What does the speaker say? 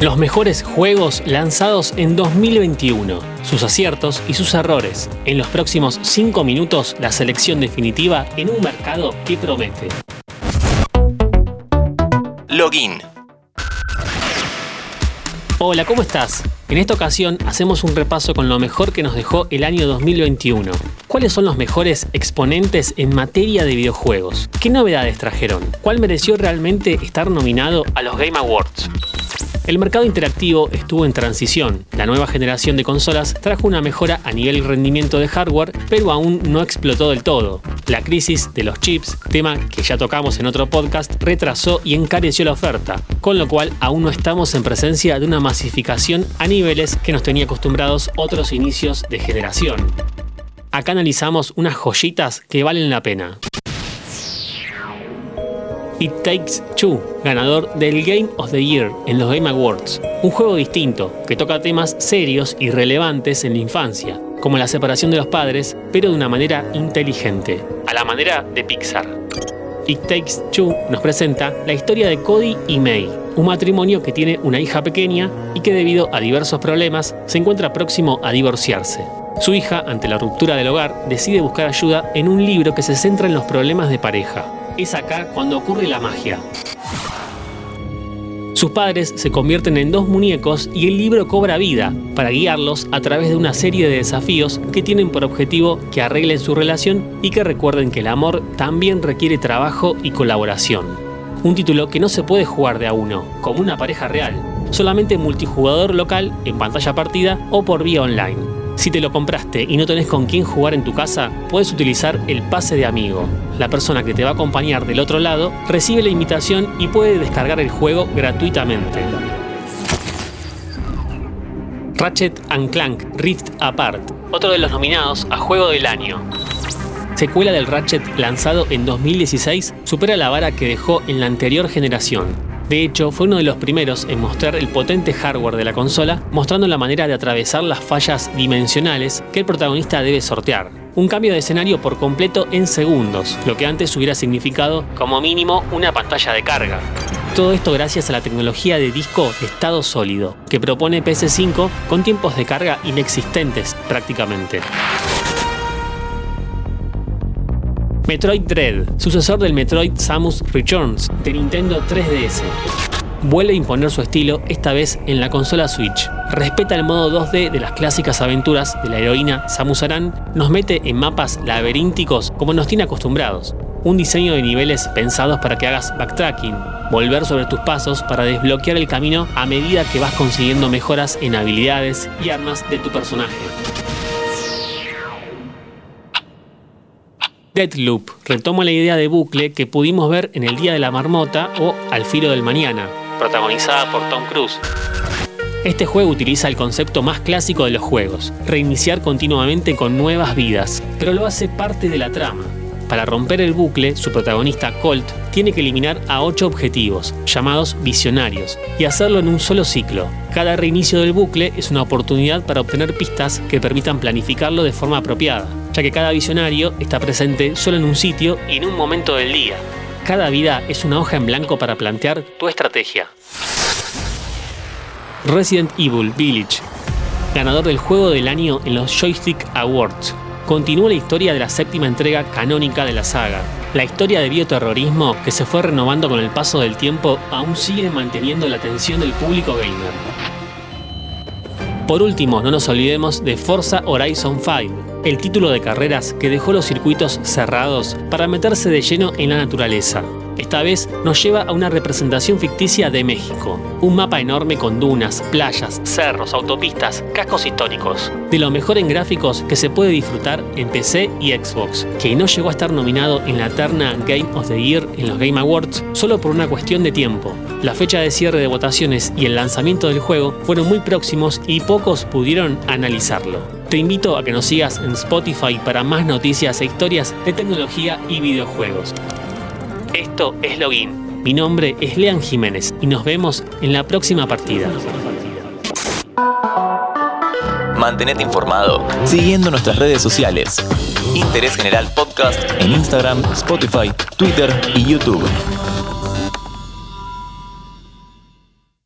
Los mejores juegos lanzados en 2021, sus aciertos y sus errores. En los próximos 5 minutos, la selección definitiva en un mercado que promete. Login. Hola, ¿cómo estás? En esta ocasión hacemos un repaso con lo mejor que nos dejó el año 2021. ¿Cuáles son los mejores exponentes en materia de videojuegos? ¿Qué novedades trajeron? ¿Cuál mereció realmente estar nominado a los Game Awards? El mercado interactivo estuvo en transición. La nueva generación de consolas trajo una mejora a nivel rendimiento de hardware, pero aún no explotó del todo. La crisis de los chips, tema que ya tocamos en otro podcast, retrasó y encareció la oferta, con lo cual aún no estamos en presencia de una masificación a niveles que nos tenía acostumbrados otros inicios de generación. Acá analizamos unas joyitas que valen la pena. It Takes Two, ganador del Game of the Year en los Game Awards. Un juego distinto, que toca temas serios y relevantes en la infancia, como la separación de los padres, pero de una manera inteligente, a la manera de Pixar. It Takes Two nos presenta la historia de Cody y May, un matrimonio que tiene una hija pequeña y que debido a diversos problemas se encuentra próximo a divorciarse. Su hija, ante la ruptura del hogar, decide buscar ayuda en un libro que se centra en los problemas de pareja es acá cuando ocurre la magia. Sus padres se convierten en dos muñecos y el libro cobra vida para guiarlos a través de una serie de desafíos que tienen por objetivo que arreglen su relación y que recuerden que el amor también requiere trabajo y colaboración. Un título que no se puede jugar de a uno, como una pareja real, solamente multijugador local en pantalla partida o por vía online. Si te lo compraste y no tenés con quién jugar en tu casa, puedes utilizar el pase de amigo. La persona que te va a acompañar del otro lado recibe la invitación y puede descargar el juego gratuitamente. Ratchet Clank Rift Apart, otro de los nominados a Juego del Año. Secuela del Ratchet lanzado en 2016 supera la vara que dejó en la anterior generación de hecho, fue uno de los primeros en mostrar el potente hardware de la consola, mostrando la manera de atravesar las fallas dimensionales que el protagonista debe sortear. Un cambio de escenario por completo en segundos, lo que antes hubiera significado como mínimo una pantalla de carga. Todo esto gracias a la tecnología de disco de estado sólido, que propone PS5 con tiempos de carga inexistentes prácticamente. Metroid Dread, sucesor del Metroid Samus Returns de Nintendo 3DS. Vuelve a imponer su estilo, esta vez en la consola Switch. Respeta el modo 2D de las clásicas aventuras de la heroína Samus Aran, nos mete en mapas laberínticos como nos tiene acostumbrados. Un diseño de niveles pensados para que hagas backtracking, volver sobre tus pasos para desbloquear el camino a medida que vas consiguiendo mejoras en habilidades y armas de tu personaje. Deathloop retoma la idea de bucle que pudimos ver en El Día de la Marmota o Al Filo del Mañana, protagonizada por Tom Cruise. Este juego utiliza el concepto más clásico de los juegos, reiniciar continuamente con nuevas vidas, pero lo hace parte de la trama. Para romper el bucle, su protagonista Colt tiene que eliminar a ocho objetivos, llamados visionarios, y hacerlo en un solo ciclo. Cada reinicio del bucle es una oportunidad para obtener pistas que permitan planificarlo de forma apropiada ya que cada visionario está presente solo en un sitio y en un momento del día. Cada vida es una hoja en blanco para plantear tu estrategia. Resident Evil Village, ganador del juego del año en los Joystick Awards, continúa la historia de la séptima entrega canónica de la saga. La historia de bioterrorismo, que se fue renovando con el paso del tiempo, aún sigue manteniendo la atención del público gamer. Por último, no nos olvidemos de Forza Horizon 5, el título de carreras que dejó los circuitos cerrados para meterse de lleno en la naturaleza. Esta vez nos lleva a una representación ficticia de México, un mapa enorme con dunas, playas, cerros, autopistas, cascos históricos. De lo mejor en gráficos que se puede disfrutar en PC y Xbox, que no llegó a estar nominado en la terna Game of the Year en los Game Awards solo por una cuestión de tiempo. La fecha de cierre de votaciones y el lanzamiento del juego fueron muy próximos y pocos pudieron analizarlo. Te invito a que nos sigas en Spotify para más noticias e historias de tecnología y videojuegos. Esto es Login. Mi nombre es Lean Jiménez y nos vemos en la próxima partida. Mantenete informado siguiendo nuestras redes sociales. Interés General Podcast en Instagram, Spotify, Twitter y YouTube.